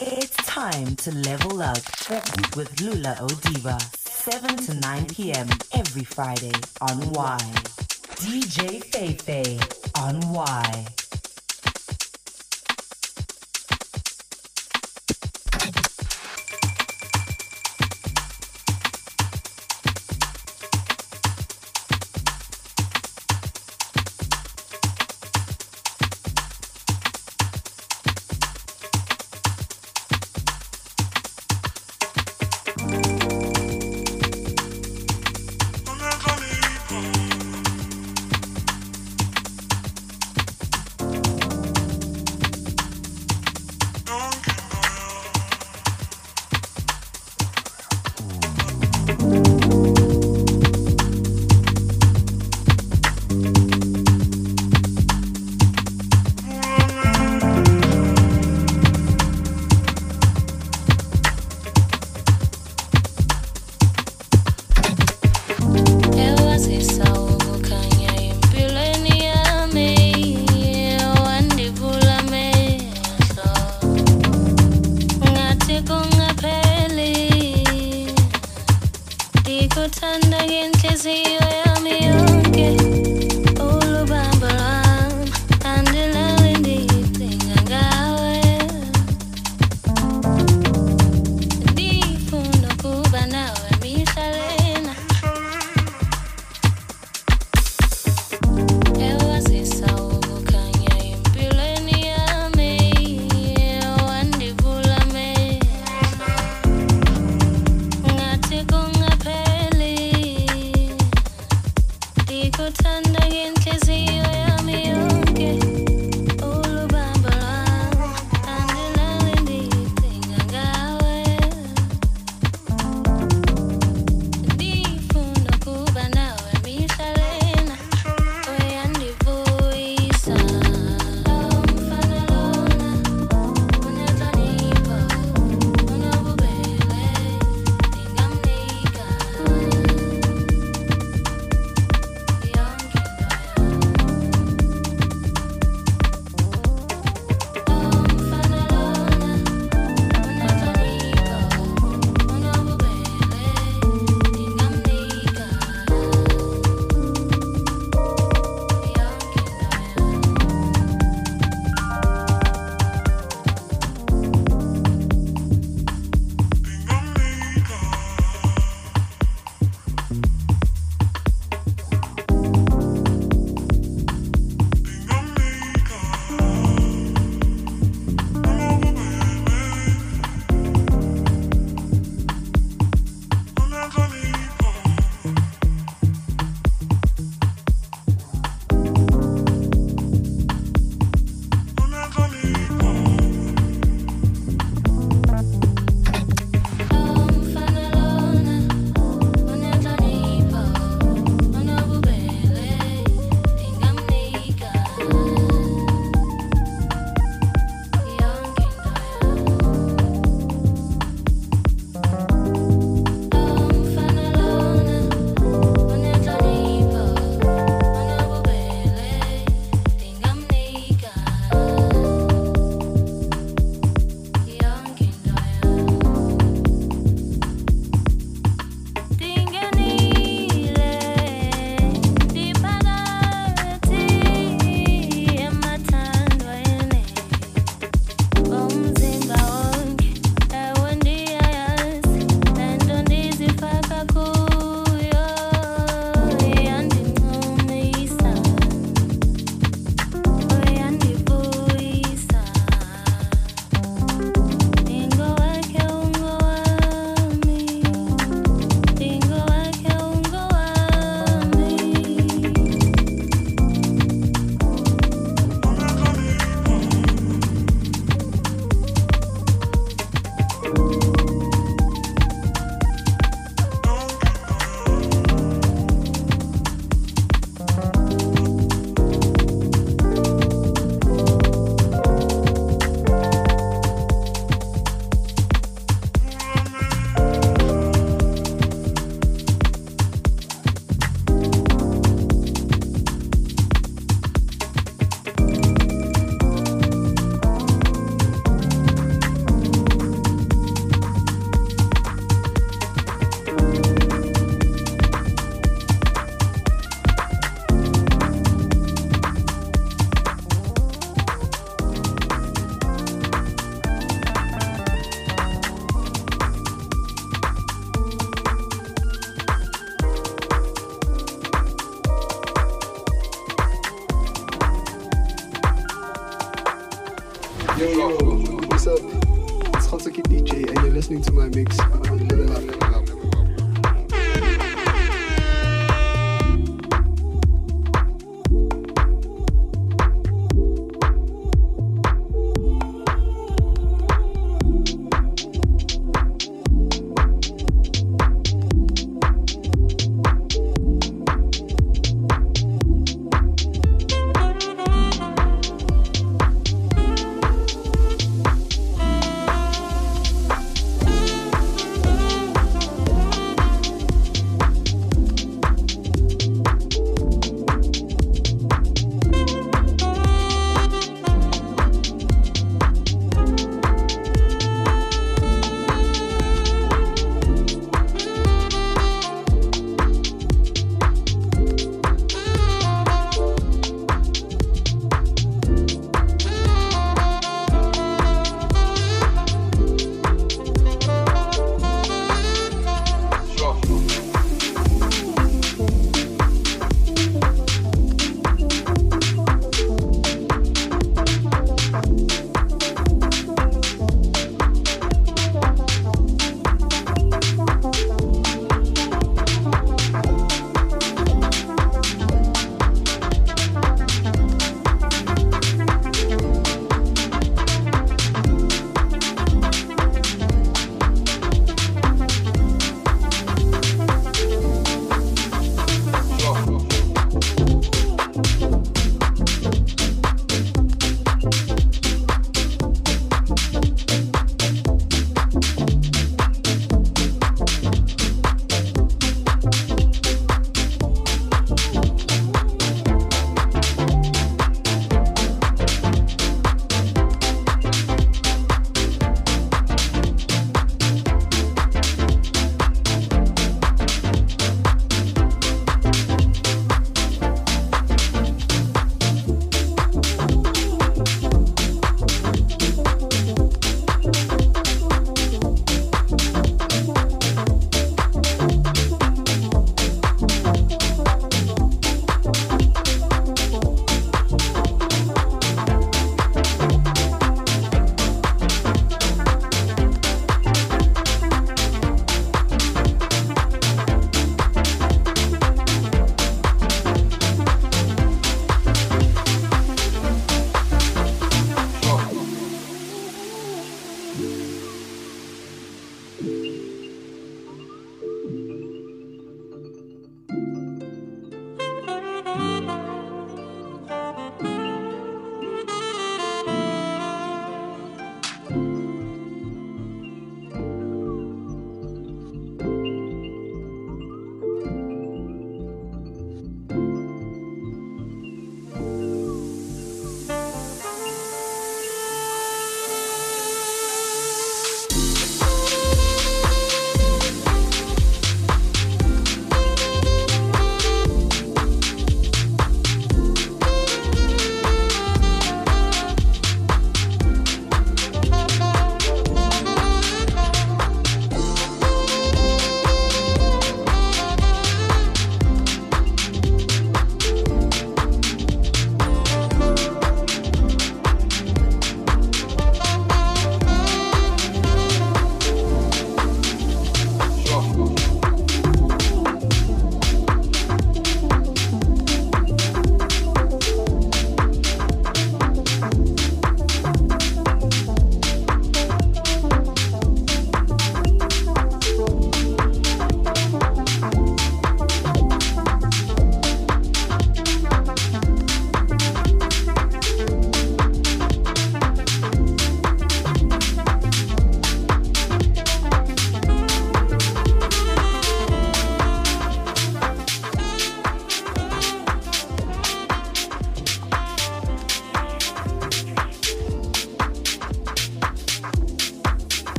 It's time to level up with Lula Odiva. 7 to 9 p.m. every Friday on Y. DJ Feifei on Y.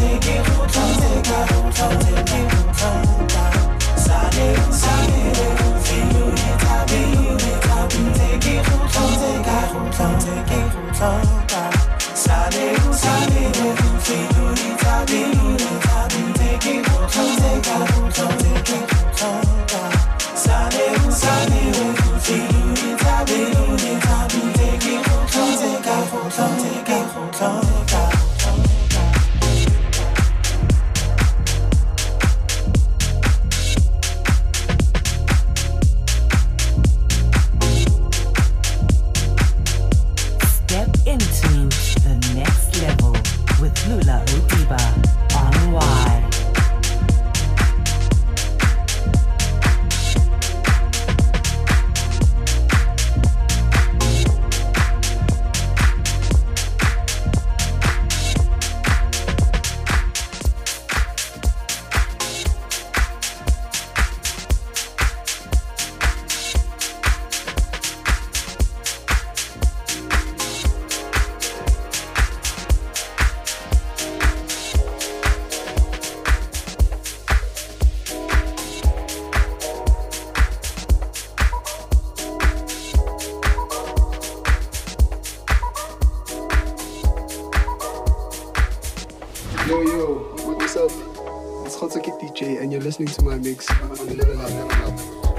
Take it. it's Hot Socket DJ, and you're listening to my mix on Level Up. Level Up.